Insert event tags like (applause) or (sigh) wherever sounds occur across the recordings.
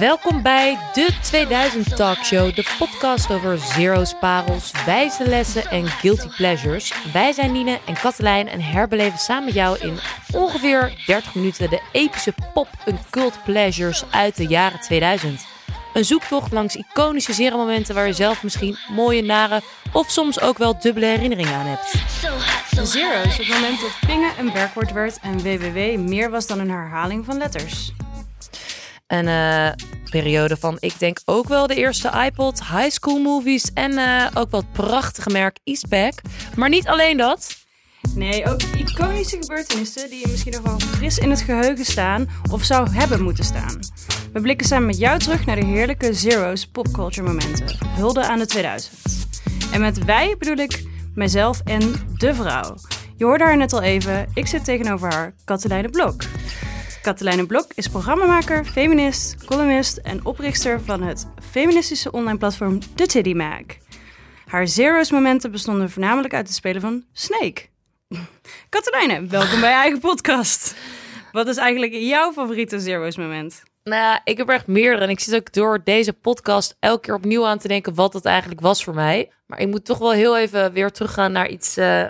Welkom bij de 2000 Talkshow, de podcast over zero's, parels, wijze lessen en guilty pleasures. Wij zijn Nine en Katelijn en herbeleven samen met jou in ongeveer 30 minuten de epische pop- en cult pleasures uit de jaren 2000. Een zoektocht langs iconische zero-momenten waar je zelf misschien mooie, nare of soms ook wel dubbele herinneringen aan hebt. Zero is het moment dat pingen een werkwoord werd en www meer was dan een herhaling van letters. Een eh, periode van, ik denk ook wel de eerste iPod, high school movies en eh, ook wel het prachtige merk Eastpak. Maar niet alleen dat. Nee, ook iconische gebeurtenissen die je misschien nog wel fris in het geheugen staan of zou hebben moeten staan. We blikken samen met jou terug naar de heerlijke Zero's popculture momenten. Hulde aan de 2000. En met wij bedoel ik mijzelf en de vrouw. Je hoorde haar net al even, ik zit tegenover haar, Katelijne Blok. Katelijne Blok is programmamaker, feminist, columnist en oprichter van het feministische online platform The Titty Mag. Haar Zero's momenten bestonden voornamelijk uit het spelen van Snake. (laughs) Katelijne, welkom bij je eigen podcast. Wat is eigenlijk jouw favoriete Zero's moment? Nou ik heb er echt meerdere. En ik zit ook door deze podcast elke keer opnieuw aan te denken wat het eigenlijk was voor mij. Maar ik moet toch wel heel even weer teruggaan naar iets, eh,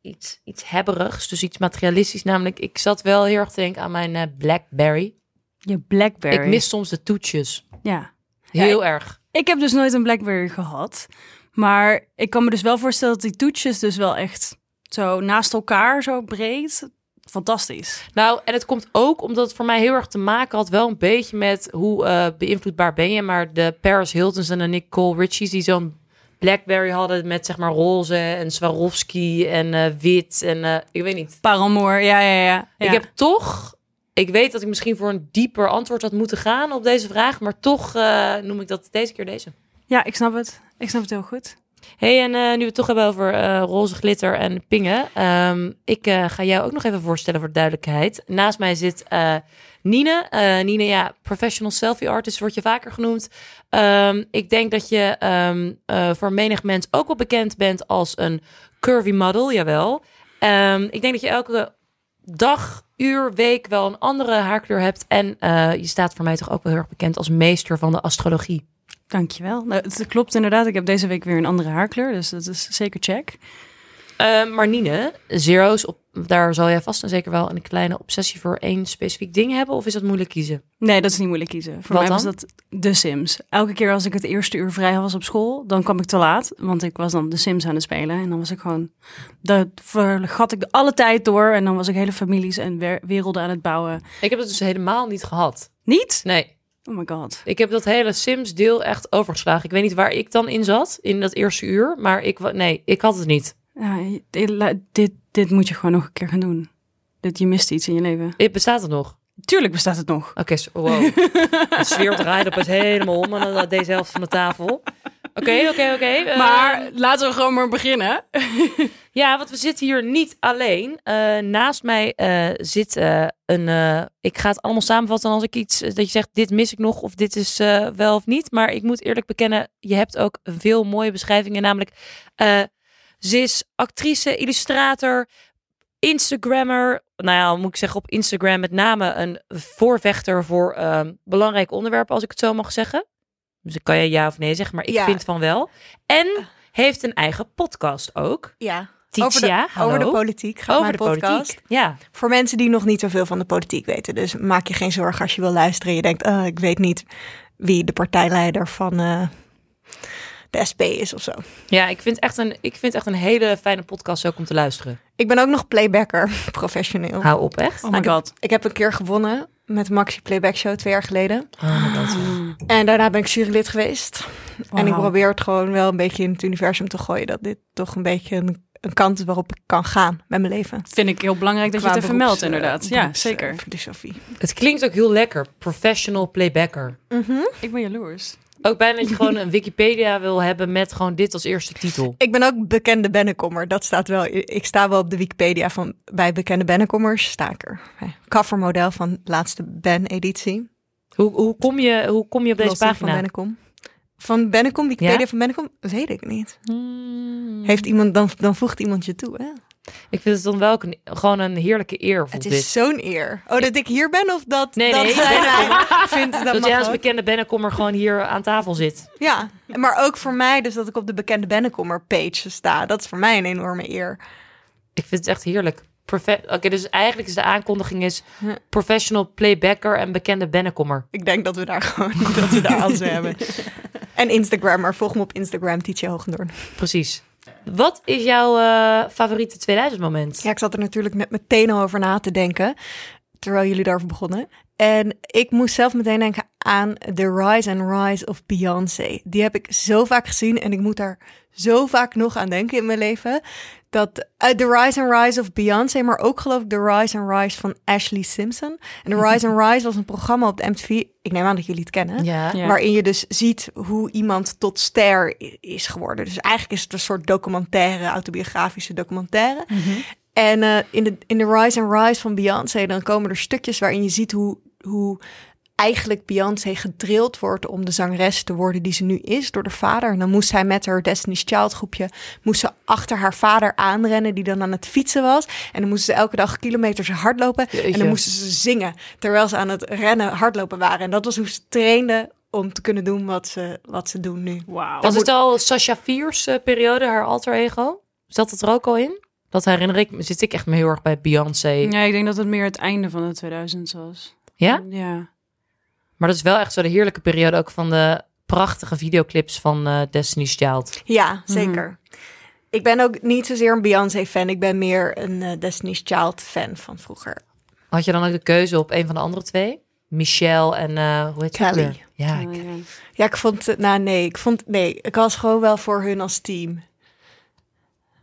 iets, iets hebberigs. Dus iets materialistisch. Namelijk, ik zat wel heel erg te denken aan mijn eh, Blackberry. Je Blackberry. Ik mis soms de toetjes. Ja. Heel erg. Ik heb dus nooit een Blackberry gehad. Maar ik kan me dus wel voorstellen dat die toetjes dus wel echt zo naast elkaar, zo breed. Fantastisch. Nou, en het komt ook omdat het voor mij heel erg te maken had, wel een beetje met hoe eh, beïnvloedbaar ben je. Maar de Paris Hiltons en de Nicole Richies die zo'n Blackberry hadden met zeg maar roze en Swarovski en eh, wit en eh, ik weet niet. Paramore, ja, ja, ja. ja. Ik heb toch, ik weet dat ik misschien voor een dieper antwoord had moeten gaan op deze vraag, maar toch noem ik dat deze keer deze. Ja, ik snap het. Ik snap het heel goed. Hey, en eh, nu we het toch hebben over eh, roze glitter en pingen. ehm, ik eh, ga jou ook nog even voorstellen voor de duidelijkheid. Naast mij zit Nine. Nine, ja, professional selfie artist wordt je vaker genoemd. Ehm, ik denk dat je ehm, eh, voor menig mens ook wel bekend bent als een curvy model, jawel. Ik denk dat je elke dag, uur, week wel een andere haarkleur hebt. En je staat voor mij toch ook wel heel erg bekend als meester van de astrologie. Dankjewel. Nou, het klopt inderdaad. Ik heb deze week weer een andere haarkleur, dus dat is zeker check. Uh, maar Nine, zero's, op, daar zal jij vast en zeker wel een kleine obsessie voor één specifiek ding hebben? Of is dat moeilijk kiezen? Nee, dat is niet moeilijk kiezen. Voor Wat mij was dan? dat The Sims. Elke keer als ik het eerste uur vrij was op school, dan kwam ik te laat. Want ik was dan The Sims aan het spelen. En dan was ik gewoon... Dat vergat ik alle tijd door. En dan was ik hele families en wer- werelden aan het bouwen. Ik heb dat dus helemaal niet gehad. Niet? Nee, Oh my god. ik heb dat hele Sims-deel echt overgeslagen. Ik weet niet waar ik dan in zat, in dat eerste uur. Maar ik, nee, ik had het niet. Ja, dit, dit, dit moet je gewoon nog een keer gaan doen. Dit, je mist iets in je leven. Het bestaat het nog? Tuurlijk bestaat het nog. Oké, so- wow. (laughs) De sfeer draait op het helemaal om aan de- deze helft van de tafel. Oké, oké, oké. Eh, Maar laten we gewoon maar beginnen. (laughs) Ja, want we zitten hier niet alleen. Eh, naast mij eh, zit een. ik ga het allemaal samenvatten als ik iets. dat je zegt: dit mis ik nog of dit is wel of niet. Maar ik moet eerlijk bekennen: je hebt ook veel mooie beschrijvingen. Namelijk, ze is actrice, illustrator, Instagrammer. Nou ja, moet ik zeggen, op Instagram met name een voorvechter voor belangrijke onderwerpen, als ik het zo mag zeggen. Dus dan kan je ja of nee zeggen, maar ik Ja. vind van wel. En heeft een eigen podcast ook. Ja. Titia, over, de, hallo. over de politiek. Ga Over de, podcast. politiek. Ja. Voor mensen die nog niet zoveel van de politiek weten. Dus maak je geen zorgen als je wil luisteren. En je denkt, oh, ik weet niet wie de partijleider van eh, de SP is of zo. ja, ik vind, echt een, ik vind echt een hele fijne podcast ook om te luisteren. Ik ben ook nog playbacker, (laughs) professioneel. Hou op, echt. Oh my god. Ik heb een keer gewonnen met Maxi Playback Show twee jaar geleden. Oh my god. En daarna ben ik jurylid geweest. En ik probeer het gewoon wel een beetje in het universum te gooien. Dat dit toch een beetje een, een kant is waarop ik kan gaan met mijn leven. Vind ik heel belangrijk dat je het even meldt, beroeps, eh, inderdaad. Ja, beroeps, zeker. eh, filosofie. Het klinkt ook heel lekker. Professional playbacker. Ik ben jaloers. Ook bijna dat je gewoon (laughs) een Wikipedia wil hebben met gewoon dit als eerste titel. Ik ben ook bekende Bennekommer. Dat staat wel. Ik sta wel op de Wikipedia van bij bekende Bennekommers. Sta ik er. Covermodel van de laatste Ben-editie. Hoe, hoe, kom je, hoe kom je op deze Los van pagina? Bennekom. Van Bennekom, Wikipedia Ja? van Bennekom? Weet ik niet. Hmm. Heeft iemand, dan, dan voegt iemand je toe, hè? Ik vind het dan wel een, gewoon een heerlijke eer. Het is dit. zo'n eer. Oh, dat ik hier ben of dat, Nee, dat nee, zij vindt dat, Dat jij als bekende Bennekommer gewoon hier aan tafel zit. Ja, maar ook voor mij dus dat ik op de bekende Bennekommer page sta. Dat is voor mij een enorme eer. Ik vind het echt heerlijk. Oké, dus eigenlijk is de aankondiging is professional playbacker en bekende Bennekommer. Ik denk dat we daar gewoon (laughs) dat we daar mee hebben. (laughs) En Instagram, maar volg me op Instagram, Tietje Hoogendoorn. Precies. Wat is jouw eh, favoriete 2000 moment? Ja, ik zat er natuurlijk net meteen al over na te denken, terwijl jullie daarover begonnen. En ik moest zelf meteen denken aan The Rise and Rise of Beyoncé. Die heb ik zo vaak gezien en ik moet daar zo vaak nog aan denken in mijn leven. Dat uh, The Rise and Rise of Beyoncé, maar ook geloof ik The Rise and Rise van Ashley Simpson. En The Rise and Rise was een programma op de MTV. Ik neem aan dat jullie het kennen. Ja. Ja. Waarin je dus ziet hoe iemand tot ster is geworden. Dus eigenlijk is het een soort documentaire, autobiografische documentaire. En eh, in, de, in de Rise and Rise van Beyoncé, dan komen er stukjes waarin je ziet hoe, hoe eigenlijk Beyoncé gedrild wordt om de zangeres te worden die ze nu is door de vader. En dan moest zij met haar Destiny's Child groepje, moest ze achter haar vader aanrennen die dan aan het fietsen was. En dan moesten ze elke dag kilometers hardlopen. En dan moesten ze zingen terwijl ze aan het rennen, hardlopen waren. En dat was hoe ze trainden om te kunnen doen wat ze, wat ze doen nu. Wauw. Was het al Sasha Fierce eh, periode, haar alter ego? Zat het er ook al in? Dat herinner ik, zit ik echt me heel erg bij Beyoncé. Ja? Ja, ik denk dat het meer het einde van de 2000 was. Ja. Maar dat is wel echt zo de heerlijke periode ook van de prachtige videoclips van eh, Destiny's Child. Ja, zeker. Ik ben ook niet zozeer een Beyoncé-fan. Ik ben meer een eh, Destiny's Child-fan van vroeger. Had je dan ook de keuze op een van de andere twee? Michelle en eh hoe heet ze Kelly. Ja, ik- Ja, ja. Ik vond... het- Nou, nee. Ik vond... Nee, ik was gewoon wel voor hun als team.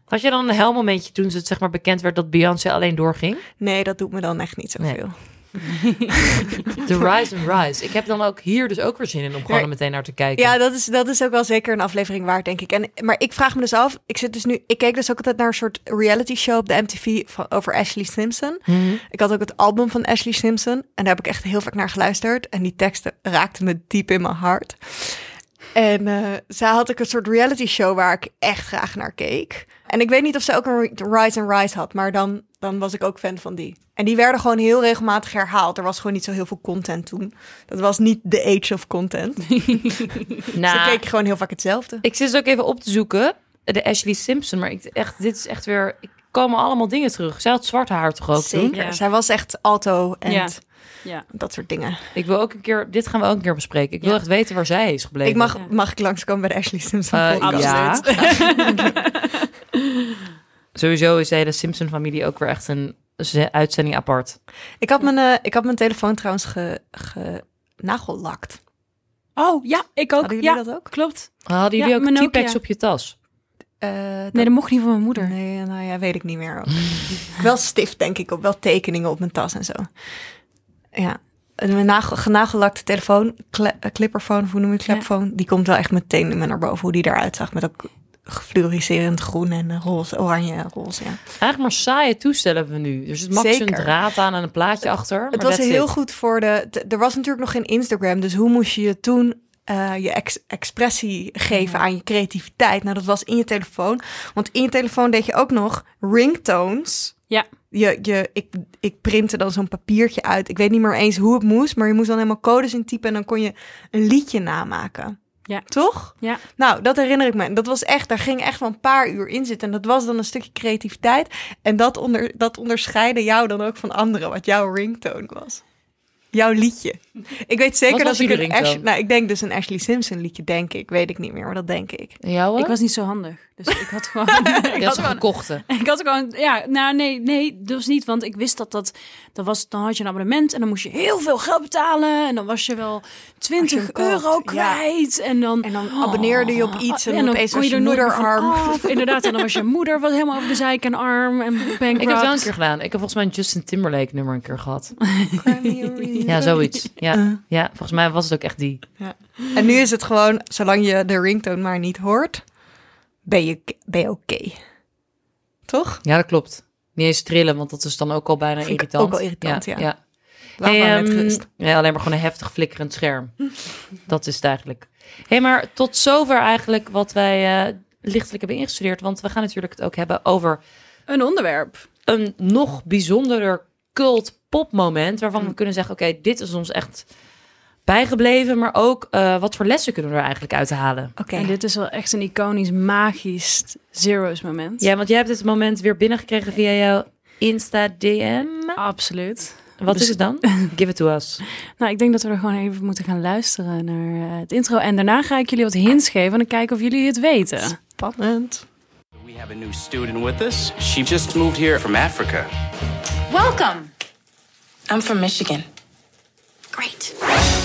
Had je dan een hel momentje toen het zeg maar bekend werd dat Beyoncé alleen doorging? Nee, dat doet me dan echt niet zoveel. (laughs) The Rise and Rise. Ik heb dan ook hier dus ook weer zin in om gewoon er meteen naar te kijken. Ja, dat is, dat is ook wel zeker een aflevering waard, denk ik. En, maar ik vraag me dus af... Ik zit dus nu... Ik keek dus ook altijd naar een soort reality show op de MTV van, over Ashley Simpson. Mhm. Ik had ook het album van Ashley Simpson. En daar heb ik echt heel vaak naar geluisterd. En die teksten raakten me diep in mijn hart. En eh zij had ook een soort reality show waar ik echt graag naar keek. En ik weet niet of ze ook een Rise and Rise had, maar dan, dan was ik ook fan van die. En die werden gewoon heel regelmatig herhaald. Er was gewoon niet zo heel veel content toen. Dat was niet the age of content. (laughs) Dus Nou, keek gewoon heel vaak hetzelfde. ik zit dus ook even op te zoeken. De Ashley Simpson. Maar ik, echt, dit is echt weer... Ik komen allemaal dingen terug. Zij had zwart haar toch ook toen? Zeker. Ja. Zij was echt alto en Ja. Ja. dat soort dingen. Ik wil ook een keer... Dit gaan we ook een keer bespreken. Ik wil Ja. echt weten waar zij is gebleven. Ik mag, Ja. mag ik langskomen bij de Ashley Simpson podcast? ja. (laughs) Sowieso is de hele Simpson-familie ook weer echt een ze- uitzending apart. Ik had mijn, eh, ik had mijn telefoon trouwens ge, ge nagellakt. Oh, ja, ik ook. Hadden jullie Ja, dat ook? klopt. Hadden jullie Ja, ook mijn T-Pex op je tas? Eh, Nee, dat mocht niet van mijn moeder. Nee, nou ja, weet ik niet meer. wel stift, denk ik, op wel tekeningen op mijn tas en zo. Ja. En Mijn nagel, genagellakte telefoon, eh, clipperfoon, hoe noem je het, Ja. klepfoon, die komt wel echt meteen in me naar boven, hoe die eruit zag. Met ook gefluoriserend groen en roze, oranje en roze, ja. Eigenlijk maar saaie toestellen hebben we nu. Er zit max een draad aan en een plaatje achter. Het was heel it. goed voor de. Er was natuurlijk nog geen Instagram, dus hoe moest je je toen eh, je ex- expressie geven aan je creativiteit? Nou, dat was in je telefoon. Want in je telefoon deed je ook nog ringtones. Ja. Je, je, ik, ik printte dan zo'n papiertje uit. Ik weet niet meer eens hoe het moest, maar je moest dan helemaal codes intypen en dan kon je een liedje namaken. Ja. Toch? Ja. Nou, dat herinner ik me. Dat was echt, daar ging echt wel een paar uur in zitten. En dat was dan een stukje creativiteit. En dat, onder, dat onderscheidde jou dan ook van anderen, wat jouw ringtone was. Jouw liedje. Ik weet zeker dat ik een? Ashley, nou, ik denk dus een Ashley Simpson liedje, denk ik. Weet ik niet meer, maar dat denk ik. Jouw? Ik was niet zo handig. Dus ik had gewoon... (laughs) ik had ze gewoon gekochte. Ik had gewoon, ja, nou nee, nee, dat was niet, want ik wist dat dat, dat was, dan had je een abonnement en dan moest je heel veel geld betalen en dan was je wel 20 Als je hem euro ja. kwijt en dan, En dan abonneerde je op iets en, en dan opeens kon was je je er nooit meer van moederarm. af. Inderdaad, en dan was je moeder was helemaal over de zijk en arm en (laughs) Ik heb het wel een keer gedaan. Ik heb volgens mij een Justin Timberlake nummer een keer gehad. Ja, zoiets. Ja, Uh. ja, volgens mij was het ook echt die. En nu is het gewoon, zolang je de ringtone maar niet hoort, ben je, ben je oké. Toch? Ja, dat klopt. Niet eens trillen, want dat is dan ook al bijna Vind irritant. ook wel irritant, ja. ja. Laat Hey, maar met ehm, rust. Ja, alleen maar gewoon een heftig flikkerend scherm. dat is het eigenlijk. Hé, hey, maar tot zover eigenlijk wat wij eh, lichtelijk hebben ingestudeerd. Want we gaan natuurlijk het ook hebben over Een onderwerp. een nog bijzonderer cult popmoment waarvan we kunnen zeggen: oké, dit is ons echt bijgebleven, maar ook eh, wat voor lessen kunnen we er eigenlijk uit halen? Oké. En dit is wel echt een iconisch, magisch Zero's moment. Ja, want jij hebt dit moment weer binnengekregen via jouw Insta DM. Absoluut. Wat Dus- is het dan? (laughs) Give it to us. Nou, ik denk dat we er gewoon even moeten gaan luisteren naar eh, het intro. En daarna ga ik jullie wat hints geven en dan kijken of jullie het weten. Spannend. We have a new student with us. She just moved here from Africa. Welcome. I'm from Michigan. Great.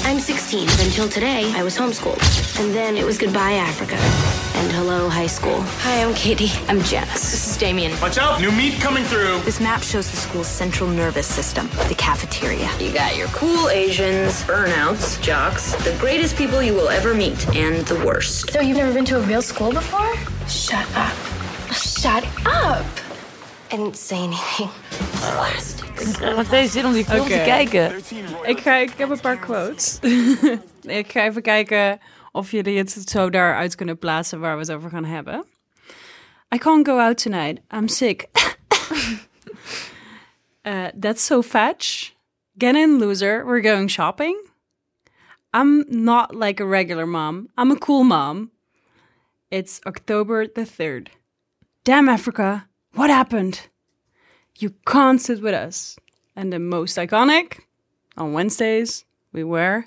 I'm 16. Until today, I was homeschooled. And then it was goodbye, Africa. And hello, high school. Hi, I'm Katie. I'm Janice. This is Damien. Watch out! New meat coming through. This map shows the school's central nervous system, the cafeteria. You got your cool Asians, burnouts, jocks, the greatest people you will ever meet, and the worst. So you've never been to a real school before? Shut up. Shut up. I didn't say anything. Wat deze zin om die film Oké. te kijken. Ik, ga, ik heb een paar quotes. (laughs) ik ga even kijken of jullie het zo daaruit kunnen plaatsen waar we het over gaan hebben. I can't go out tonight. I'm sick. Uh, (laughs) that's so fetch. Get in, loser. We're going shopping. I'm not like a regular mom. I'm a cool mom. It's October the 3rd. Damn, Africa. What happened? You can't sit with us. And the most iconic, on Wednesdays, we wear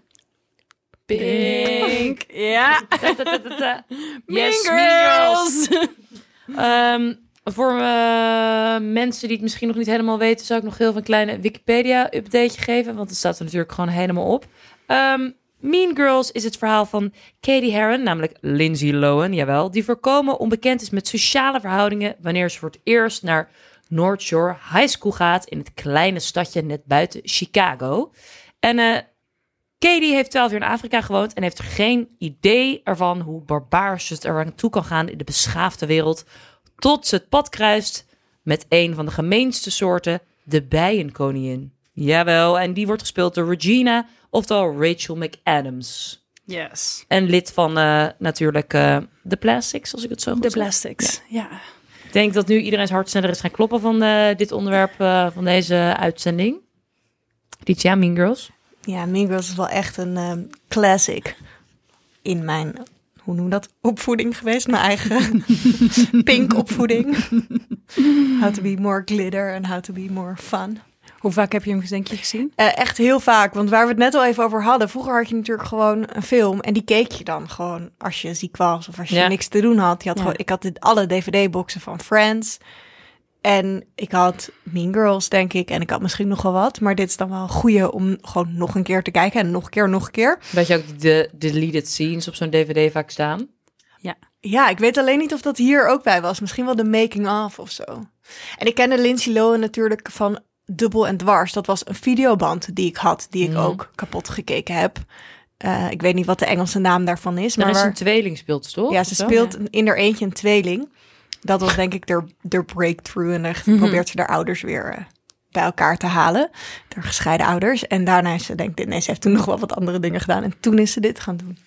pink. Ja. (laughs) (laughs) Yes, Girls. (laughs) Voor mensen die het misschien nog niet helemaal weten, zou ik nog heel veel een kleine Wikipedia-updateje geven. Want het staat er natuurlijk gewoon helemaal op. Ehm, mean Girls is het verhaal van Katie Heron, namelijk Lindsay Lohan, jawel, die voorkomen onbekend is met sociale verhoudingen wanneer ze voor het eerst naar North Shore High School gaat in het kleine stadje net buiten Chicago. En eh, Katie heeft 12 jaar in Afrika gewoond en heeft geen idee ervan hoe barbaars het er aan toe kan gaan in de beschaafde wereld. Tot ze het pad kruist met een van de gemeenste soorten, de bijenkoningin. Jawel, en die wordt gespeeld door Regina, oftewel Rachel McAdams. Yes. En lid van eh, natuurlijk eh The Plastics, als ik het zo goed De plastics. Ja. Ik denk dat nu iedereen's hart sneller is gaan kloppen van eh, dit onderwerp van deze uitzending. Dit ja, Mean Girls. Ja, Mean Girls is wel echt een classic in mijn, hoe noem dat, opvoeding geweest. Mijn eigen (laughs) pink opvoeding. How to be more glitter and how to be more fun. Hoe vaak heb je hem denk je gezien? Eh, echt heel vaak, want waar we het net al even over hadden. Vroeger had je natuurlijk gewoon een film en die keek je dan gewoon als je ziek was of als je Ja. niks te doen had. Je had Ja. gewoon, ik had dit, alle DVD-boxen van Friends en ik had Mean Girls, denk ik, en ik had misschien nog wel wat. Maar dit is dan wel een goede om gewoon nog een keer te kijken en nog een keer, nog een keer. Dat je ook de deleted scenes op zo'n DVD vaak staan. Ja, ik weet alleen niet of dat hier ook bij was. Misschien wel de making of of zo. En ik kende Lindsay Lohan natuurlijk van Dubbel en Dwars. Dat was een videoband die ik had, die ik Mhm. ook kapot gekeken heb. Eh, ik weet niet wat de Engelse naam daarvan is. Maar Maar is waar- een tweeling speelt toch? ja, ze speelt in haar eentje een tweeling. Dat was denk ik de, de breakthrough. En dan Mhm. probeert ze haar ouders weer eh, bij elkaar te halen. Haar gescheiden ouders. En daarna is ze denk ik, nee, ze heeft toen nog wel wat andere dingen gedaan. En toen is ze dit gaan doen.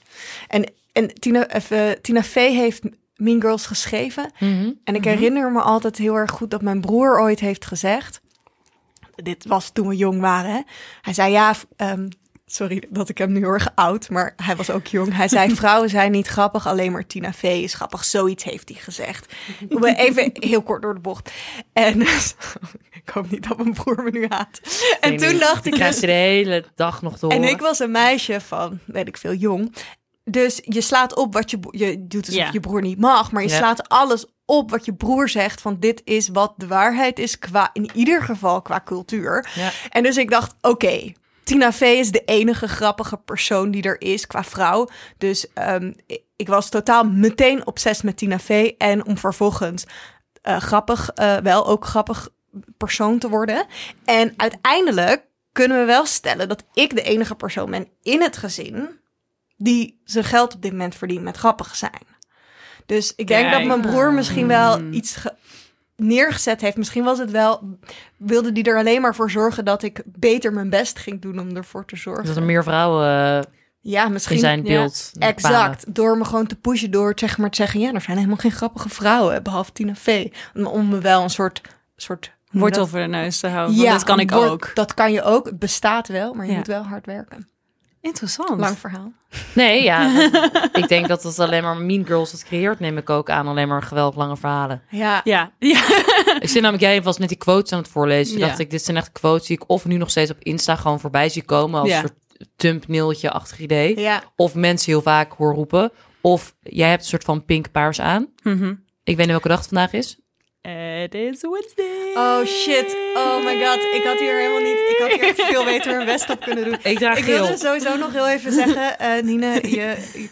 En, en Tina, even, Tina Fey heeft Mean Girls geschreven. Mhm. En ik herinner me altijd heel erg goed dat mijn broer ooit heeft gezegd. Dit was toen we jong waren. Hè? Hij zei ja, ehm, sorry dat ik hem nu erg oud, maar hij was ook jong. Hij zei (laughs) vrouwen zijn niet grappig, alleen maar Tina Fey is grappig. Zoiets heeft hij gezegd. Even heel kort door de bocht. En (laughs) ik hoop niet dat mijn broer me nu haat. En Nee, toen nee, dacht ik krijgt dus, de hele dag nog te horen. en ik was een meisje van, weet ik veel, jong. Dus je slaat op wat je, je doet alsof Ja. je broer niet mag, maar je slaat alles op wat je broer zegt van dit is wat de waarheid is qua, in ieder geval qua cultuur. En dus ik dacht, oké, Tina Fey is de enige grappige persoon die er is qua vrouw. Dus ehm, ik, ik was totaal meteen obsessief met Tina Fey en om vervolgens eh, grappig, eh, wel ook grappig persoon te worden. En uiteindelijk kunnen we wel stellen dat ik de enige persoon ben in het gezin die zijn geld op dit moment verdient met grappig zijn. Dus ik denk Kijk. dat mijn broer misschien wel iets ge- neergezet heeft. Misschien was het wel, wilde die er alleen maar voor zorgen dat ik beter mijn best ging doen om ervoor te zorgen. Dat er meer vrouwen ja, in misschien zijn beeld. Exact. Door me gewoon te pushen door zeg maar te zeggen... ja, er zijn helemaal geen grappige vrouwen, behalve Tina Fey. Om, om me wel een soort soort Wortel voor de neus te houden. Ja, dat kan ik ook. Dat kan je ook. Het bestaat wel, maar je Ja. moet wel hard werken. Interessant. Lang verhaal. Nee, ja. (laughs) ik denk dat het alleen maar Mean Girls het creëert, neem ik ook aan. Alleen maar geweldig lange verhalen. Ja. Ja, ja. Ik zit namelijk, jij was net die quotes aan het voorlezen. Toen Ja. dacht ik, dit zijn echt quotes die ik of nu nog steeds op Insta gewoon voorbij zie komen. Als Ja. een soort thumbnailtje-achtig idee. Ja. Of mensen heel vaak hoor roepen. Of jij hebt een soort van pink paars aan. Mhm. Ik weet niet welke dag het vandaag is. Het is Wednesday. Oh shit. Oh my god. Ik had hier helemaal niet. Ik had hier veel beter mijn best op kunnen doen. Ik draag Ik wilde sowieso nog heel even zeggen, eh Nine, je, je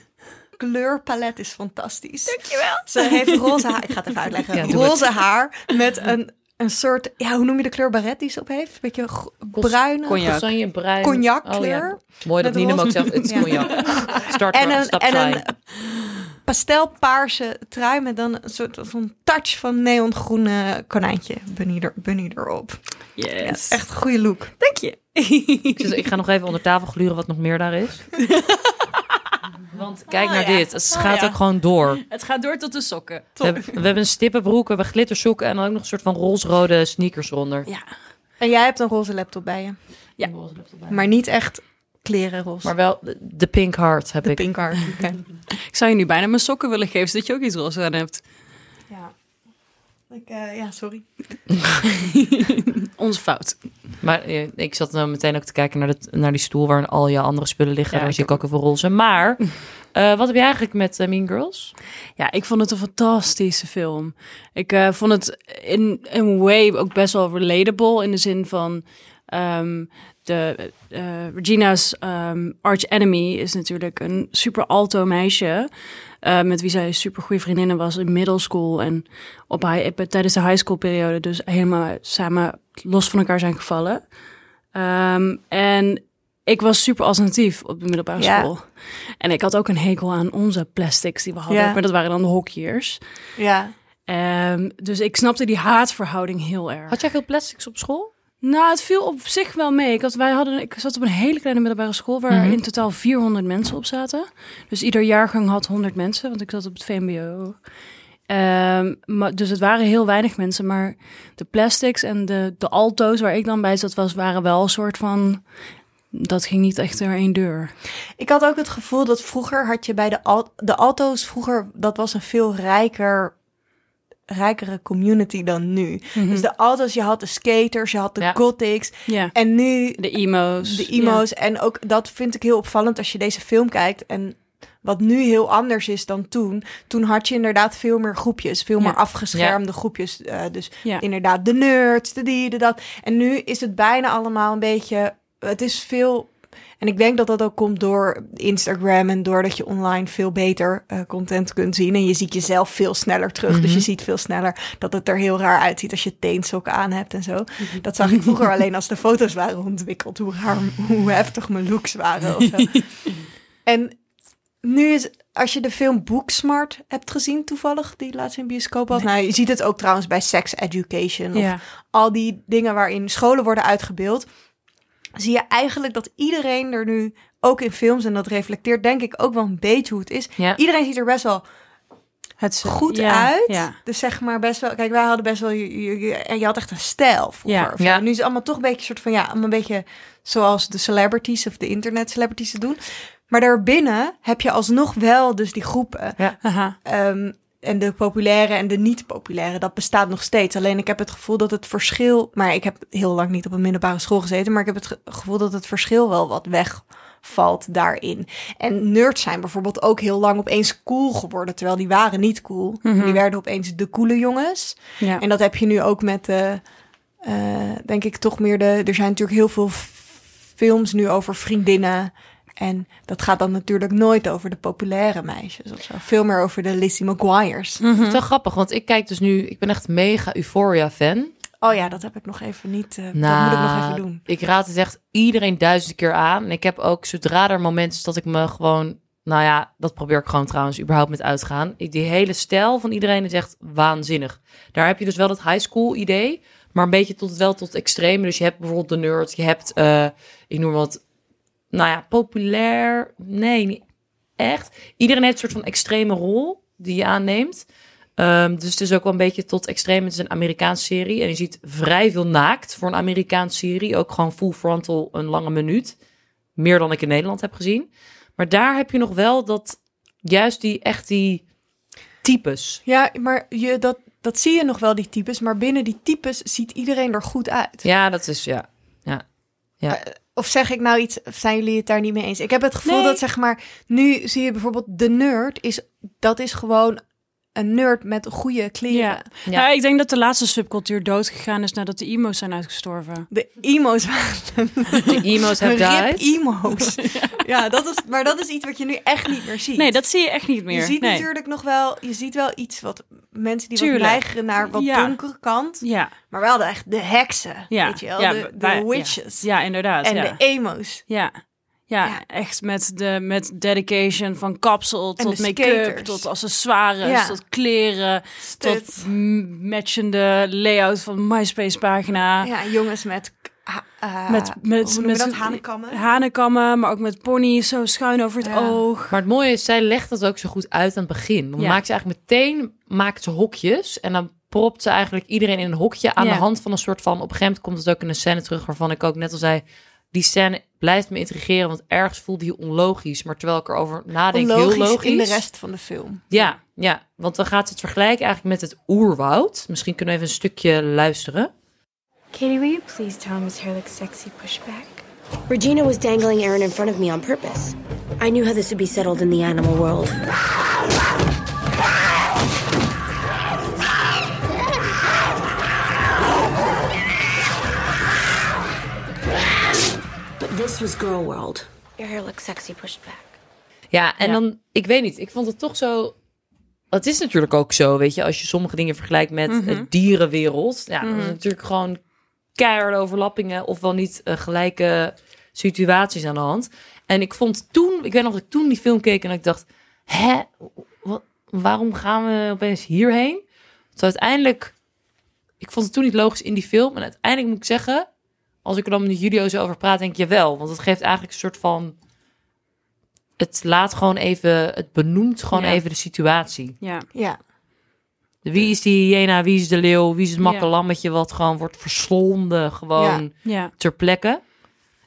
kleurpalet is fantastisch. Dankjewel. Ze heeft roze haar. Ik ga het even uitleggen. Ja, roze haar met een, een soort, ja, hoe noem je de kleur baret die ze op heeft? Een beetje bruine. Cognac. Bruin. Cognackleur. Oh, ja. Mooi dat Nina hem ook zegt. Het is Ja. cognac. Start En een, stap en een pastelpaarse trui met dan een soort van touch van neongroene konijntje bunny, er, bunny erop. Yes. Ja, echt een goede look. Dank je. (laughs) Dus ik ga nog even onder tafel gluren wat nog meer daar is. (laughs) Want kijk naar ja. dit. Het Oh, gaat ja. ook gewoon door. Het gaat door tot de sokken. We hebben, we hebben een stippenbroek, we hebben glittersokken en dan ook nog een soort van roze-rode sneakers eronder. Ja. En jij hebt een roze laptop bij je. Ja. Maar niet echt kleren roze. Maar wel de, pink heart heb de ik. pink heart. (laughs) Ik zou je nu bijna mijn sokken willen geven, zodat je ook iets roze aan hebt. Ja. Ik, eh, ja, sorry. (laughs) Onze fout. Maar eh, ik zat nou meteen ook te kijken naar, de, naar die stoel waar al je andere spullen liggen. Ja, Daar ik zie ik ook even roze. Maar (laughs) eh, wat heb je eigenlijk met Mean Girls? Ja, ik vond het een fantastische film. Ik eh, vond het in een way ook best wel relatable in de zin van ehm, de eh, Regina's ehm, arch enemy is natuurlijk een super alto meisje eh, met wie zij super goede vriendinnen was in middle school en op high, tijdens de high school periode dus helemaal samen los van elkaar zijn gevallen. Ehm, en ik was super alternatief op de middelbare Ja. school. En ik had ook een hekel aan onze plastics die we hadden. Ja. Maar dat waren dan de hockeyers. Ja. Ehm, dus ik snapte die haatverhouding heel erg. Had jij veel plastics op school? Nou, het viel op zich wel mee. Ik, had, wij hadden, ik zat op een hele kleine middelbare school... waar Mhm. in totaal 400 mensen op zaten. Dus ieder jaargang had 100 mensen, want ik zat op het VMBO. Ehm, maar, dus het waren heel weinig mensen. Maar de plastics en de, de alto's waar ik dan bij zat... Was, waren wel een soort van... Dat ging niet echt door één deur. Ik had ook het gevoel dat vroeger had je bij de, al de alto's, vroeger, dat was een veel rijker, rijkere community dan nu. Dus de alto's, je had de skaters, je had de Ja. gothics. Ja, En nu de emo's. de emo's. En ook dat vind ik heel opvallend als je deze film kijkt. En wat nu heel anders is dan toen. Toen had je inderdaad veel meer groepjes. Veel Ja. meer afgeschermde groepjes. Eh, dus Ja. inderdaad de nerds, de die, de dat. En nu is het bijna allemaal een beetje... Het is veel... En ik denk dat dat ook komt door Instagram en doordat je online veel beter eh, content kunt zien. En je ziet jezelf veel sneller terug. Dus je ziet veel sneller dat het er heel raar uitziet als je teensokken aan hebt en zo. Dat zag ik vroeger (laughs) alleen als de foto's waren ontwikkeld. Hoe, raar, hoe heftig mijn looks waren of zo. (laughs) En nu is, als je de film Booksmart hebt gezien toevallig, die laatst in bioscoop was. Nou, je ziet het ook trouwens bij Sex Education. Of Ja. al die dingen waarin scholen worden uitgebeeld. Zie je eigenlijk dat iedereen er nu, ook in films, en dat reflecteert denk ik ook wel een beetje hoe het is. Ja. Iedereen ziet er best wel Het is- goed ja, uit. Ja. Dus zeg maar best wel. Kijk, wij hadden best wel. Je, je, je- je had echt een stijl. Vroeger, Ja. Ja. Nu is het allemaal toch een beetje soort van ja, een beetje zoals de celebrities of de internet celebrities het doen. Maar daarbinnen heb je alsnog wel dus die groepen. Haha. Ehm, en de populaire en de niet populaire, dat bestaat nog steeds. Alleen ik heb het gevoel dat het verschil. Maar ik heb heel lang niet op een middelbare school gezeten. Maar ik heb het ge- gevoel dat het verschil wel wat wegvalt daarin. En nerds zijn bijvoorbeeld ook heel lang opeens cool geworden. Terwijl die waren niet cool. Die werden opeens de coole jongens. Ja. En dat heb je nu ook met de. eh, denk ik toch meer de. Er zijn natuurlijk heel veel films nu over vriendinnen. En dat gaat dan natuurlijk nooit over de populaire meisjes of zo. Veel meer over de Lizzie McGuire's. Het is wel grappig, want ik kijk dus nu... Ik ben echt mega Euphoria-fan. Oh ja, dat heb ik nog even niet. eh, dat Nou, moet ik nog even doen. Ik raad het echt iedereen duizend keer aan. En ik heb ook, zodra er momenten is dat ik me gewoon... Nou ja, dat probeer ik gewoon trouwens überhaupt met uitgaan. Ik, die hele stijl van iedereen is echt waanzinnig. Daar heb je dus wel dat high school idee, maar een beetje tot wel tot extreme. Dus je hebt bijvoorbeeld de nerd, je hebt, eh, ik noem wat, nou ja, populair. Nee, niet echt. Iedereen heeft een soort van extreme rol die je aanneemt. Ehm, dus het is ook wel een beetje tot extreem. Het is een Amerikaanse serie en je ziet vrij veel naakt voor een Amerikaanse serie. Ook gewoon full frontal, een lange minuut. Meer dan ik in Nederland heb gezien. Maar daar heb je nog wel dat, juist die, echt die types. Ja, maar je, dat, dat zie je nog wel, die types. Maar binnen die types ziet iedereen er goed uit. Ja, dat is, ja. ja. ja. Of zeg ik nou iets, of zijn jullie het daar niet mee eens? Ik heb het gevoel Nee. dat, zeg maar, nu zie je bijvoorbeeld de nerd, is, dat is gewoon een nerd met goede kleren. Ja. Ja. Ik denk dat de laatste subcultuur doodgegaan is nadat de emo's zijn uitgestorven. De emo's waren (laughs) De emo's have died. emo's. (laughs) ja, dat is, maar dat is iets wat je nu echt niet meer ziet. Nee, dat zie je echt niet meer. Je ziet nee. natuurlijk nog wel, je ziet wel iets wat mensen die Tuurlijk. wat neigeren naar wat Ja. donkere kant. Ja, Maar wel de, echt de heksen, ja. weet je wel, ja, de, de wij- witches. Ja, ja inderdaad. En ja. de emo's. Ja. Ja, Ja. echt met, de, met dedication van kapsel En tot make-up, tot accessoires, Ja. tot kleren, Stut. tot matchende layout van MySpace pagina. Ja, jongens met... eh, Met, met, met dat? Hanenkammen? Hanenkammen, maar ook met ponies zo schuin over het Ja. oog. Maar het mooie is, zij legt dat ook zo goed uit aan het begin. Dan Ja. maakt ze eigenlijk meteen maakt ze hokjes. En dan propt ze eigenlijk iedereen in een hokje aan Ja. de hand van een soort van... Op een gegeven moment komt het ook in een scène terug waarvan ik ook net al zei... Die scène blijft me intrigeren, want ergens voelde hij onlogisch. Maar terwijl ik erover nadenk, Onlogisch heel logisch. in de rest van de film. Ja, ja, want dan gaat ze het vergelijken eigenlijk met het oerwoud. Misschien kunnen we even een stukje luisteren. Katie, will you please tell Miss Hair looks sexy pushback? Regina was dangling Aaron in front of me on purpose. I knew how this would be settled in the animal world. Was girl world. Your hair looks sexy pushback. Ja, en Ja. dan, ik weet niet, ik vond het toch zo... Het is natuurlijk ook zo, weet je, als je sommige dingen vergelijkt met Mhm. de dierenwereld. Ja, dan is het natuurlijk gewoon keiharde overlappingen of wel niet eh, gelijke situaties aan de hand. En ik vond toen, ik weet nog dat ik toen die film keek en dat ik dacht, hè, wat, waarom gaan we opeens hierheen? Toen uiteindelijk, ik vond het toen niet logisch in die film. En uiteindelijk moet ik zeggen, als ik er dan met jullie zo over praat, denk je wel. Want het geeft eigenlijk een soort van het laat gewoon even, het benoemt gewoon Ja. even de situatie. Ja. Ja. Wie is die hyena, wie is de leeuw, wie is het Ja. makkelammetje wat gewoon wordt verslonden gewoon Ja. ter plekke.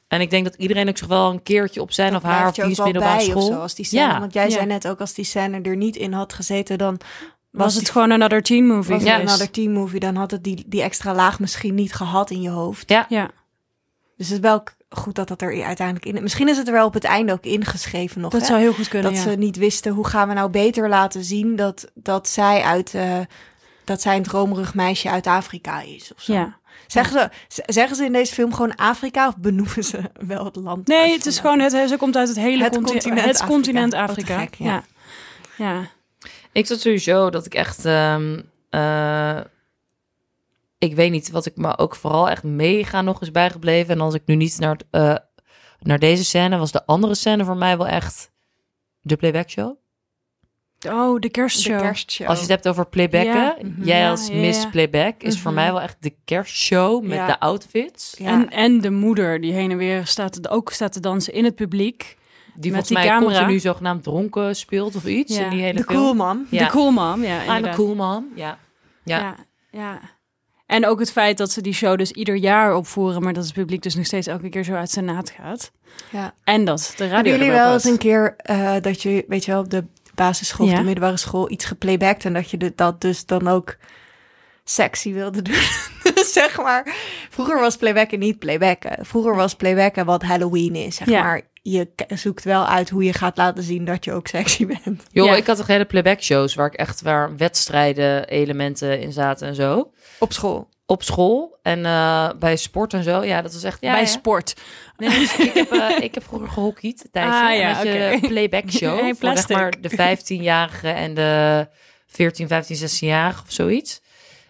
En ik denk dat iedereen ook zich wel een keertje op zijn of haar of die wel middelbare bij school. zo. Als die scène, ja, Want jij Ja. zei net ook, als die scène er niet in had gezeten, dan Was, het gewoon another teen movie was het geweest. een other teen movie. Dan had het die, die extra laag misschien niet gehad in je hoofd. ja. Ja. Dus het is wel goed dat dat er uiteindelijk in... Misschien is het er wel op het einde ook ingeschreven nog. Dat hè? zou heel goed kunnen, dat ja. ze niet wisten hoe gaan we nou beter laten zien dat, dat zij uit eh, dat zij een dromerig meisje uit Afrika is of zo. Ja. Zeggen, ze, zeggen ze in deze film gewoon Afrika of benoemen ze (laughs) wel het land? Nee, ze het is gewoon, het, ze komt uit het hele Het conti- continent het Afrika. continent Afrika. gek, ja. ja. ja. Ik zat sowieso dat ik echt, ehm, eh, ik weet niet, wat ik me ook vooral echt mega nog is bijgebleven. En als ik nu niet naar, eh, naar deze scène, was de andere scène voor mij wel echt de playback show. Oh, de kerstshow. De kerstshow. Als je het hebt over playbacken, Ja, mhm. jij Ja, als ja, Miss ja. Playback is voor Mhm. mij wel echt de kerstshow met Ja. de outfits. Ja. En, en de moeder die heen en weer staat, ook staat te dansen in het publiek. Die Met volgens die mij camera. continu zogenaamd dronken speelt of iets Ja. in die hele de film. cool man. Ja. De cool mom, ja. I'm a inderdaad. cool man. Ja. Ja. Ja. En ook het feit dat ze die show dus ieder jaar opvoeren, maar dat het publiek dus nog steeds elke keer zo uit zijn naad gaat. Ja. En dat de radio Hebben jullie wel eens een keer eh, dat je, weet je wel, op de basisschool Ja. de middelbare school iets geplaybacked en dat je de- dat dus dan ook sexy wilde doen? (laughs) zeg maar, vroeger was playbacken niet playbacken. Vroeger was playbacken wat Halloween is, zeg Ja. maar. Je zoekt wel uit hoe je gaat laten zien dat je ook sexy (laughs) bent. Joh, Ja. ik had toch hele playback shows waar ik echt waar wedstrijden elementen in zaten en zo. Op school. Op school en eh, bij sport en zo. Ja, dat was echt. Ja, Bij ja. sport. Nee, dus ik, heb, eh, ik heb vroeger gehockeyd een tijdje. Ah, ja, (laughs) playback show. Voor zeg maar de 15-jarige en de 14, 15, 16-jarige of zoiets.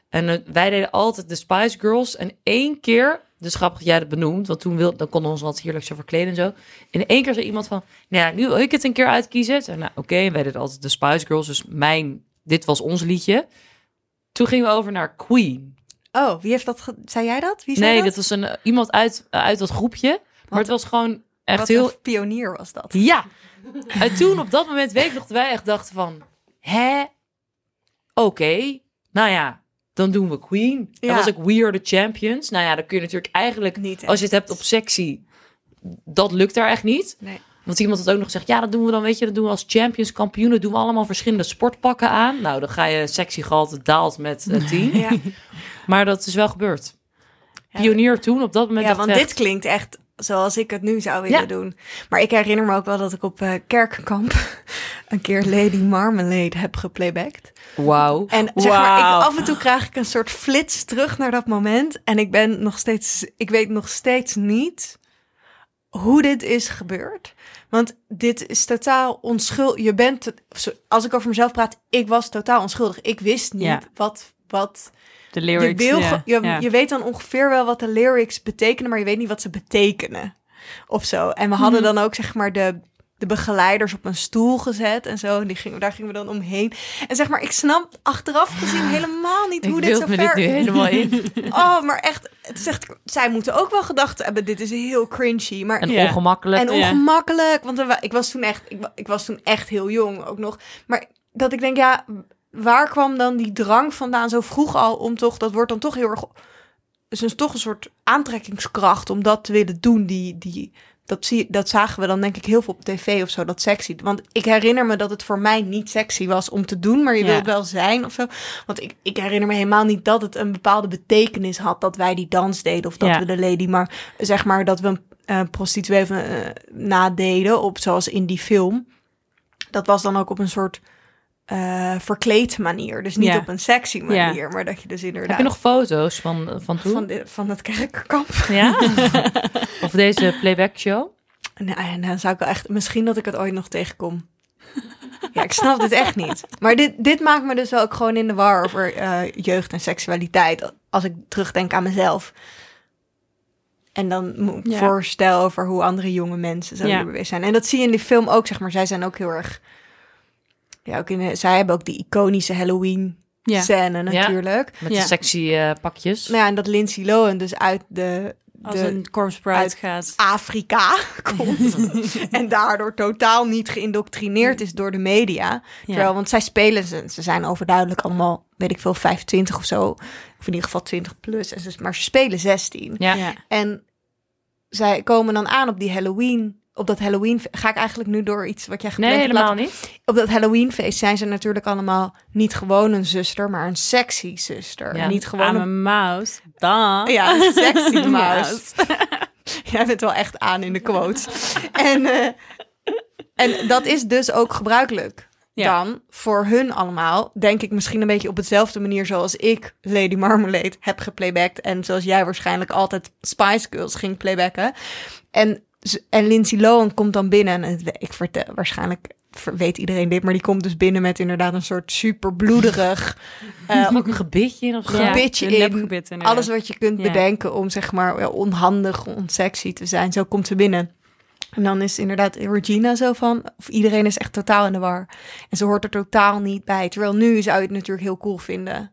En eh, wij deden altijd de Spice Girls. En één keer, dus grappig jij dat benoemt, want toen wil, dan konden we ons wat heerlijk zo verkleden en zo. En één keer zei iemand van, nou ja, nu wil ik het een keer uitkiezen. Zei, nou oké, en wij deden altijd de Spice Girls. Dus mijn, dit was ons liedje. Toen gingen we over naar Queen. Oh, wie heeft dat? Zei jij dat? Wie zei Nee, dat? dat was een, eh, iemand uit, eh, uit dat groepje. Maar het was gewoon echt Wat heel... pionier was dat. Ja. En toen op dat moment weet ik nog dat wij echt dachten van... Hè? oké, nou ja, dan doen we Queen. Ja. Dan was ik We Are The Champions. Nou ja, dan kun je natuurlijk eigenlijk, Niet als je het hebt op sexy, dat lukt daar echt niet. Nee. Want iemand had ook nog gezegd, ja, dat doen we dan, weet je, dat doen we als champions, kampioenen, doen we allemaal verschillende sportpakken aan. Nou, dan ga je sexy gehalte daalt met eh, (laughs) 10. Ja. Maar dat is wel gebeurd. Pionier toen, op dat moment Ja, want dit klinkt echt zoals ik het nu zou willen Ja. doen. Maar ik herinner me ook wel dat ik op eh, kerkkamp (laughs) een keer Lady Marmalade heb geplaybacked. wauw. En zeg maar, ik, af en toe krijg ik een soort flits terug naar dat moment. En ik ben nog steeds, ik weet nog steeds niet hoe dit is gebeurd. Want dit is totaal onschuldig. Je bent, als ik over mezelf praat, ik was totaal onschuldig. Ik wist niet Ja. wat, wat De je, lyrics. wil, je, ja. je weet dan ongeveer wel wat de lyrics betekenen, maar je weet niet wat ze betekenen. Of zo. En we hadden Mhm. dan ook zeg maar de, de begeleiders op een stoel gezet en zo. En die gingen, daar gingen we dan omheen. En zeg maar, ik snap achteraf gezien helemaal niet hoe Ik dit zo me ver... dit nu helemaal in. (laughs) Oh, maar echt, het echt, zij moeten ook wel gedacht hebben, dit is heel cringy. Maar En Ja. ongemakkelijk. en ongemakkelijk, want wa- ik was toen echt, ik was toen echt heel jong ook nog. Maar dat ik denk, ja, waar kwam dan die drang vandaan zo vroeg al om toch, dat wordt dan toch heel erg, is dus toch een soort aantrekkingskracht om dat te willen doen. Die, die, dat, zie, dat zagen we dan denk ik heel veel op tv of zo, dat sexy. Want ik herinner me dat het voor mij niet sexy was om te doen, maar je Ja. wil het wel zijn of zo. Want ik, ik herinner me helemaal niet dat het een bepaalde betekenis had dat wij die dans deden of dat Ja. we de lady, maar zeg maar dat we een eh, prostituee eh, nadeden op zoals in die film. Dat was dan ook op een soort eh verkleed manier, dus niet Ja. op een sexy manier, maar dat je dus inderdaad Heb je nog foto's van, van toen? van, de, van het kerkkamp. Ja? (laughs) of deze playback show? Nee, en dan zou ik wel echt, misschien dat ik het ooit nog tegenkom. Ja, ik snap dit echt niet. Maar dit, dit maakt me dus wel ook gewoon in de war over eh, jeugd en seksualiteit. Als ik terugdenk aan mezelf. En dan Ja. voorstel over hoe andere jonge mensen zo Ja. zijn. En dat zie je in die film ook, zeg maar. Zij zijn ook heel erg... Ja, ook in de, zij hebben ook die iconische Halloween Ja. scène Ja. natuurlijk. Met Ja. de sexy eh, pakjes. Nou ja, en dat Lindsay Lohan dus uit de... Als de een corpse bride uit- gaat. Afrika (laughs) komt. (laughs) en daardoor totaal niet geïndoctrineerd is door de media. Terwijl, want zij spelen, ze, ze zijn overduidelijk allemaal, weet ik veel, 25 of zo. Of in ieder geval 20 plus. En ze, maar ze spelen 16. Ja. Ja. En zij komen dan aan op die Halloween. Op dat Halloween ga ik eigenlijk nu door iets wat jij gepland Nee, helemaal niet. Op dat Halloweenfeest zijn ze natuurlijk allemaal niet gewoon een zuster, maar een sexy zuster. Ja. Niet gewoon een mouse. Dan. ja, een sexy (laughs) Mouse. (laughs) Jij bent wel echt aan in de quotes. en, eh, en dat is dus ook gebruikelijk. Ja. Dan voor hun allemaal, denk ik misschien een beetje op hetzelfde manier zoals ik Lady Marmalade heb geplaybacked. En zoals jij waarschijnlijk altijd Spice Girls ging playbacken. En, en Lindsay Lohan komt dan binnen. En het- ik vertel waarschijnlijk weet iedereen dit, maar die komt dus binnen met inderdaad een soort super bloederig (laughs) eh, Ook een gebitje in of zo. Ja, gebitje in. alles wat je kunt Ja. bedenken om zeg maar ja, onhandig, onsexy te zijn. Zo komt ze binnen. En dan is inderdaad Regina zo van, of iedereen is echt totaal in de war. En ze hoort er totaal niet bij. Terwijl nu zou je het natuurlijk heel cool vinden.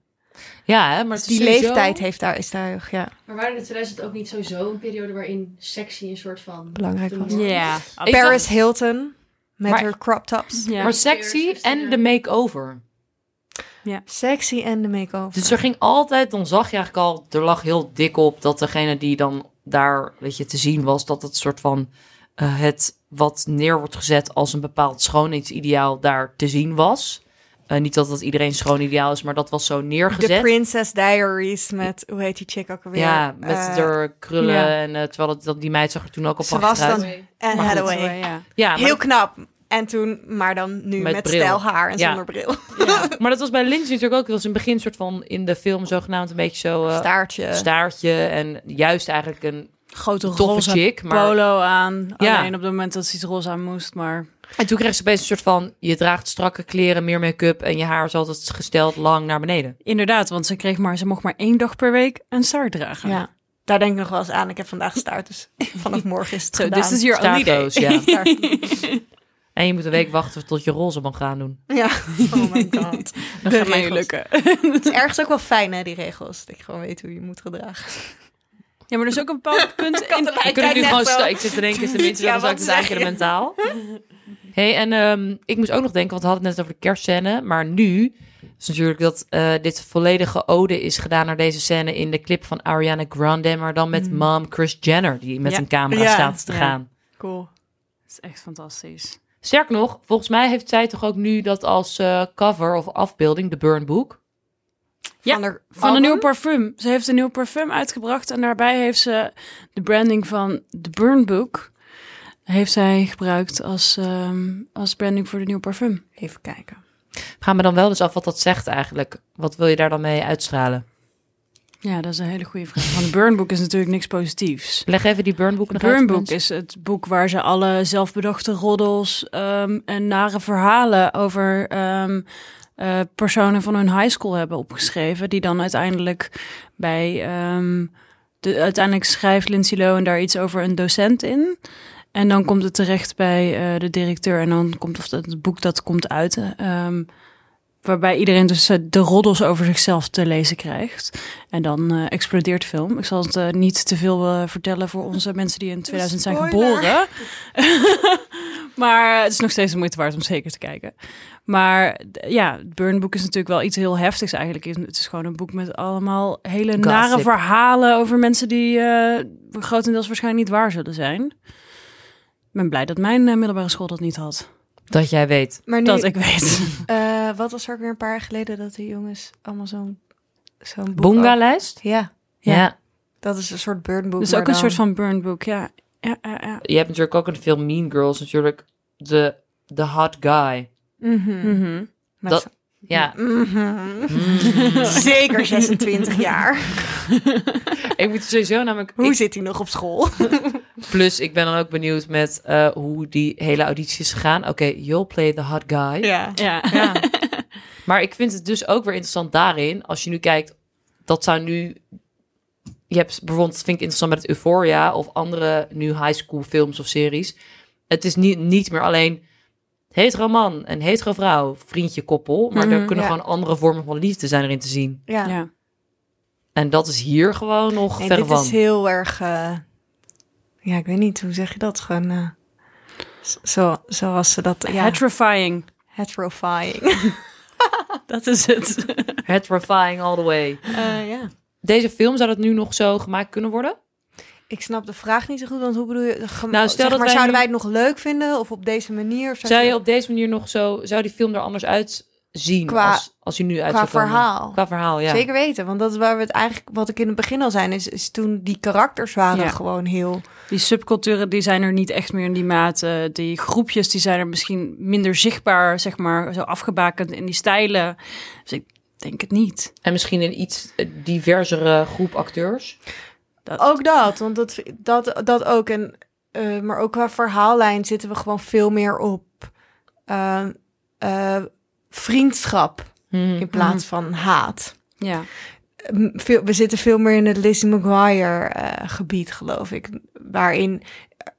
Ja, hè, maar het is Die sowieso- leeftijd heeft daar, is daar, ja, Maar waren de 2000 ook niet sowieso een periode waarin sexy een soort van... belangrijk was. Ja. Paris Hilton met Maar- haar crop tops. Ja. Maar sexy en de make-over. Sexy en de make-over. Dus er ging altijd, dan zag je eigenlijk al, er lag heel dik op dat degene die dan daar, weet je, te zien was, dat het soort van eh, het wat neer wordt gezet als een bepaald schoonheidsideaal daar te zien was. Eh, niet dat dat iedereen schoonideaal is, maar dat was zo The neergezet. Princess Diaries met, hoe heet die chick ook alweer? ja, met Eh, de krullen ja. en eh, terwijl het, dat, die meid zag er toen ook al Ze was uit. dan Anne goed, Hathaway. Ja. Ja, maar, Heel knap. En toen, maar dan nu Met stijl haar en Ja. zonder bril. (laughs) maar dat was bij Lindsay natuurlijk ook. Dat was in het begin soort van in de film zogenaamd een beetje zo eh, Staartje. staartje en juist eigenlijk een Grote toffe roze chick. Maar polo aan. Ja. Alleen op het moment dat ze iets roze aan moest. Maar En toen kreeg ze opeens een soort van... je draagt strakke kleren, meer make-up... en je haar is altijd gesteld lang naar beneden. inderdaad, want ze kreeg maar, ze mocht maar één dag per week een staart dragen. Ja. Daar denk ik nog wel eens aan. Ik heb vandaag staart, dus (laughs) vanaf morgen is het So gedaan. this is your only day. Ja. En je moet een week wachten tot je roze mag gaan doen. Ja, oh my (laughs) god. Dat gaat mij lukken. Het is ergens ook wel fijn, hè, die regels. Dat je gewoon weet hoe je moet gedragen. Ja, maar er is ook een bepaald punt (laughs) in... Ik, kijkt nu gewoon zo. sta- ik zit te denken, is (laughs) de mensen Ja, dan zou ik wat het eigenlijk mentaal. (laughs) hey, en ehm, ik moest ook nog denken, want we hadden het net over de kerstscène. Maar nu is natuurlijk dat eh, dit volledige ode is gedaan naar deze scène in de clip van Ariana Grande, maar dan met mom Chris Jenner, die met Ja. een camera Ja, staat te ja. gaan. Cool. Dat is echt fantastisch. Sterk nog, volgens mij heeft zij toch ook nu dat als eh, cover of afbeelding, de Burn Book. Ja, Van, haar Van een nieuw parfum. Ze heeft een nieuw parfum uitgebracht en daarbij heeft ze de branding van The Burn Book heeft zij gebruikt als, ehm, als branding voor de nieuw parfum. Even kijken. Gaan we dan wel dus af wat dat zegt eigenlijk. Wat wil je daar dan mee uitstralen? Ja, dat is een hele goede vraag. Want de Burn Book is natuurlijk niks positiefs. Leg even die Burn Book nog uit. Burn voor Book mensen. is het boek waar ze alle zelfbedachte roddels ehm, en nare verhalen over ehm, eh, personen van hun high school hebben opgeschreven. Die dan uiteindelijk bij. ehm, de, uiteindelijk schrijft Lindsay Lohan daar iets over een docent in. En dan komt het terecht bij eh, de directeur. En dan komt of het boek dat komt uit. ehm, waarbij iedereen dus eh, de roddels over zichzelf te lezen krijgt. En dan eh, explodeert de film. Ik zal het eh, niet te veel vertellen voor onze mensen die in 2000 zijn geboren. (laughs) maar het is nog steeds de moeite waard om zeker te kijken. Maar ja, het Burn Book is natuurlijk wel iets heel heftigs eigenlijk. Het is gewoon een boek met allemaal hele nare verhalen over mensen die grotendeels waarschijnlijk niet waar zullen zijn. Ik ben blij dat mijn middelbare school dat niet had. Dat jij weet. Maar nu, Dat ik weet. (laughs) eh, wat was er ook weer een paar jaar geleden dat die jongens allemaal zo'n zo'n boek... Boonga-lijst? Ja, Ja. Ja. dat is een soort burdenboek. Dus maar ook een dan- soort van burn book, ja. Ja, ja, ja. Je hebt natuurlijk ook in de film Mean Girls natuurlijk de, de hot guy. Mhm. Mhm. Met Dat- Ja. Mhm. Zeker 26 jaar. Ik moet sowieso namelijk... Hoe ik- zit hij nog op school? plus, ik ben dan ook benieuwd met eh, hoe die hele auditie is gegaan. Oké, you'll play the hot guy. Ja. Ja. ja. Maar ik vind het dus ook weer interessant daarin. Als je nu kijkt, dat zou nu... Je hebt bijvoorbeeld, vind ik interessant met het Euphoria... of andere nu high school films of series. Het is niet, niet meer alleen hetero man en hetero vrouw, vriendje, koppel. Maar er Mhm, kunnen ja. gewoon andere vormen van liefde zijn erin te zien. ja. ja. En dat is hier gewoon nog Nee, verre dit van. is heel erg... eh, ja, ik weet niet, hoe zeg je dat? Gewoon... eh, zo, zoals ze dat... Ja, Heterofying. heterofying. (laughs) Dat is het. Heterofying all the way. Eh, ja. Deze film, zou dat nu nog zo gemaakt kunnen worden? Ik snap de vraag niet zo goed, want hoe bedoel je? Gem- Nou, stel zeg dat maar, wij zouden nu- wij het nog leuk vinden? Of op deze manier? Of Zou je op deze manier nog zo... Zou die film er anders uitzien Qua- als, als hij nu uit Qua verhaal. Qua verhaal, ja. Zeker weten, want dat is waar we het eigenlijk, wat ik in het begin al zei, is, is toen die karakters waren Ja. gewoon heel. Die subculturen die zijn er niet echt meer in die mate. Die groepjes die zijn er misschien minder zichtbaar, zeg maar, zo afgebakend in die stijlen. Dus ik denk het niet. En misschien een iets diversere groep acteurs. Ook dat, want dat, dat, dat ook. En, eh, maar ook qua verhaallijn zitten we gewoon veel meer op eh, eh, vriendschap in plaats van haat. Ja. Veel, we zitten veel meer in het Lizzie McGuire gebied, geloof ik. Waarin,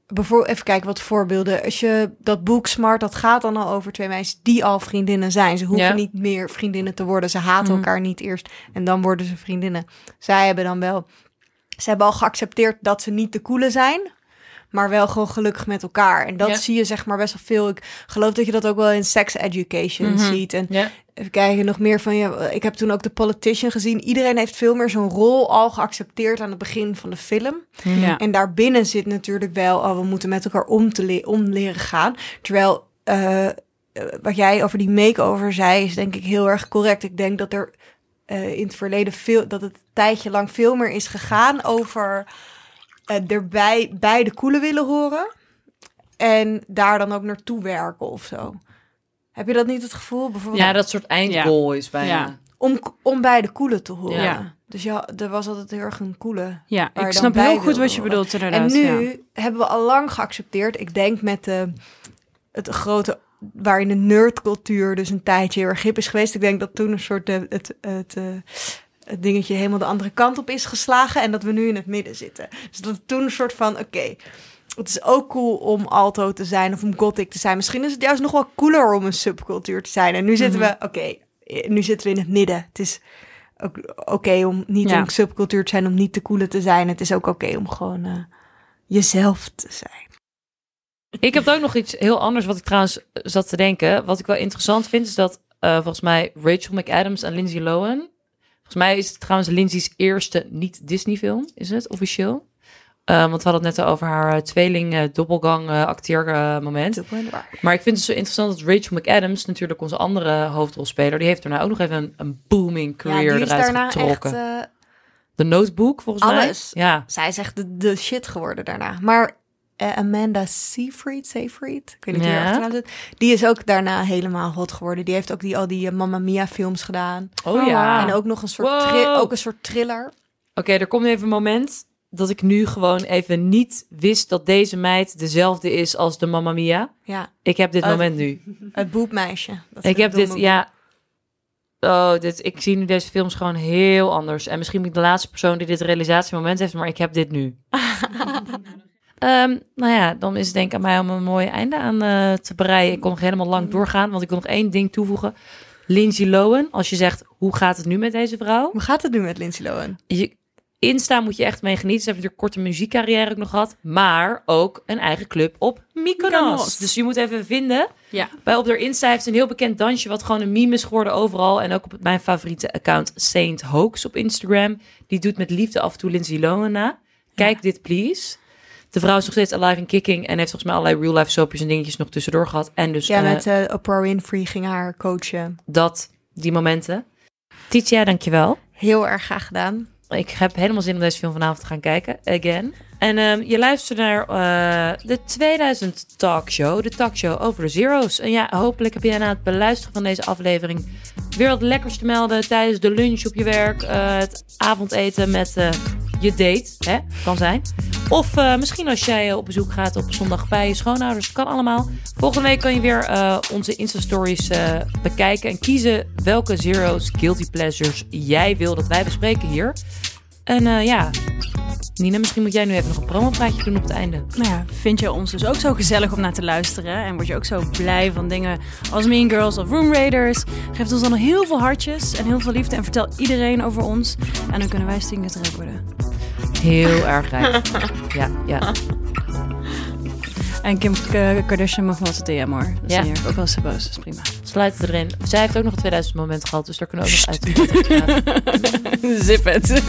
bijvoorbeeld, even kijken wat voorbeelden. Als je dat boek Smart, dat gaat dan al over twee meisjes die al vriendinnen zijn. Ze hoeven Ja. niet meer vriendinnen te worden. Ze haten Mhm. elkaar niet eerst en dan worden ze vriendinnen. Zij hebben dan wel, ze hebben al geaccepteerd dat ze niet de coole zijn. Maar wel gewoon gelukkig met elkaar. En dat Ja. zie je zeg maar best wel veel. Ik geloof dat je dat ook wel in sex education Mhm. ziet. En Ja. Even kijken, nog meer van je. Ik heb toen ook de Politician gezien. Iedereen heeft veel meer zo'n rol al geaccepteerd aan het begin van de film. Ja. En daarbinnen zit natuurlijk wel, oh, we moeten met elkaar om, te le- om leren gaan. Terwijl, eh, eh, wat jij over die make-over zei, is denk ik heel erg correct. Ik denk dat er eh, in het verleden veel, dat het een tijdje lang veel meer is gegaan over eh erbij bij de koelen willen horen. En daar dan ook naartoe werken of zo. Heb je dat niet het gevoel? Bijvoorbeeld ja, dat soort eindgoal is bijna. Ja. om, om bij de koelen te horen. Ja. Dus ja, er was altijd heel erg een koele. Ja, ik snap heel goed wat je horen. bedoelt En nu ja. hebben we al lang geaccepteerd. Ik denk met de, het grote, waarin de nerdcultuur dus een tijdje heel erg hip is geweest. Ik denk dat toen een soort de, het, het, eh, het dingetje helemaal de andere kant op is geslagen. En dat we nu in het midden zitten. Dus dat toen een soort van, oké, het is ook cool om alto te zijn of om gothic te zijn. Misschien is het juist nog wel cooler om een subcultuur te zijn. En nu zitten Mhm. we, oké, eh, nu zitten we in het midden. Het is ook oké om niet Ja. een subcultuur te zijn, om niet te coole te zijn. Het is ook oké om gewoon eh, jezelf te zijn. Ik heb ook nog iets heel anders wat ik trouwens zat te denken. Wat ik wel interessant vind is dat eh, volgens mij Rachel McAdams en Lindsay Lohan. Volgens mij is het trouwens Lindsay's eerste niet-Disney-film, is het officieel? Eh, want we hadden het net over haar eh, tweeling uh, doppelgang uh, acteermoment. Maar ik vind het zo interessant dat Rachel McAdams, natuurlijk onze andere hoofdrolspeler, die heeft daarna ook nog even een, een booming career ja, eruit getrokken. Echt, de Notebook, volgens alles. mij. Ja. Zij is echt de, de shit geworden daarna. Maar Amanda Seyfried, Seyfried, ik weet niet Ja. zit. Die is ook daarna helemaal hot geworden. Die heeft ook die, al die eh, Mamma Mia films gedaan. Oh ja. En ook nog een soort, Wow. ook een soort thriller. Oké, er komt even een moment dat ik nu gewoon even niet wist dat deze meid dezelfde is als de Mamma Mia. Ja, Ik heb dit Oh. moment nu. het boepmeisje. Dat Ik heb dit, ja. Oh, dit, ik zie nu deze films gewoon heel anders. En misschien ben ik de laatste persoon die dit realisatiemoment heeft, maar ik heb dit nu. (laughs) Ehm, nou ja, dan is het denk ik aan mij om een mooi einde aan eh, te breien. Ik kon nog helemaal lang doorgaan, want ik wil nog één ding toevoegen. Lindsay Lohan, als je zegt, hoe gaat het nu met deze vrouw? Hoe gaat het nu met Lindsay Lohan? je, Insta moet je echt mee genieten. Ze heeft natuurlijk korte muziekcarrière ook nog gehad. Maar ook een eigen club op Mykonos. Mykonos. Dus je moet even vinden. Ja. Bij op haar Insta heeft ze een heel bekend dansje... wat gewoon een meme is geworden overal. En ook op mijn favoriete account Saint Hoax op Instagram. Die doet met liefde af en toe Lindsay Lohan na. Kijk dit, please. De vrouw is nog steeds alive en kicking... en heeft volgens mij allerlei real-life soapjes en dingetjes nog tussendoor gehad. En dus Ja, eh, met eh, Oprah Winfrey ging haar coachen. dat, die momenten. Titia, dankjewel. Heel erg graag gedaan. Ik heb helemaal zin om deze film vanavond te gaan kijken. Again. En ehm, je luistert naar eh, de 2000 Talkshow. De talkshow over de Zero's. En ja, hopelijk heb jij na het beluisteren van deze aflevering... weer wat lekkers te melden tijdens de lunch op je werk. het avondeten met je date. Hè? Kan zijn. Of eh, misschien als jij eh, op bezoek gaat op zondag bij je schoonouders. Kan allemaal. Volgende week kan je weer eh, onze Insta-stories bekijken. En kiezen welke Zero's Guilty Pleasures jij wil dat wij bespreken hier. En ja, Nina, misschien moet jij nu even nog een promopraatje doen op het einde. Nou ja, vind je ons dus ook zo gezellig om naar te luisteren? En word je ook zo blij van dingen als Mean Girls of Room Raiders? Geef ons dan heel veel hartjes en heel veel liefde en vertel iedereen over ons. En dan kunnen wij stinkend rijk worden. Heel erg rijk. (laughs) Ja, ja. En Kim K- Kardashian mag wel zijn DM hoor. Dat is Ja. niet erg. ook is ze boos, dat is prima. Sluit het erin. Zij heeft ook nog een 2000 moment gehad, dus daar kunnen we ook nog uit. (laughs) Zip het.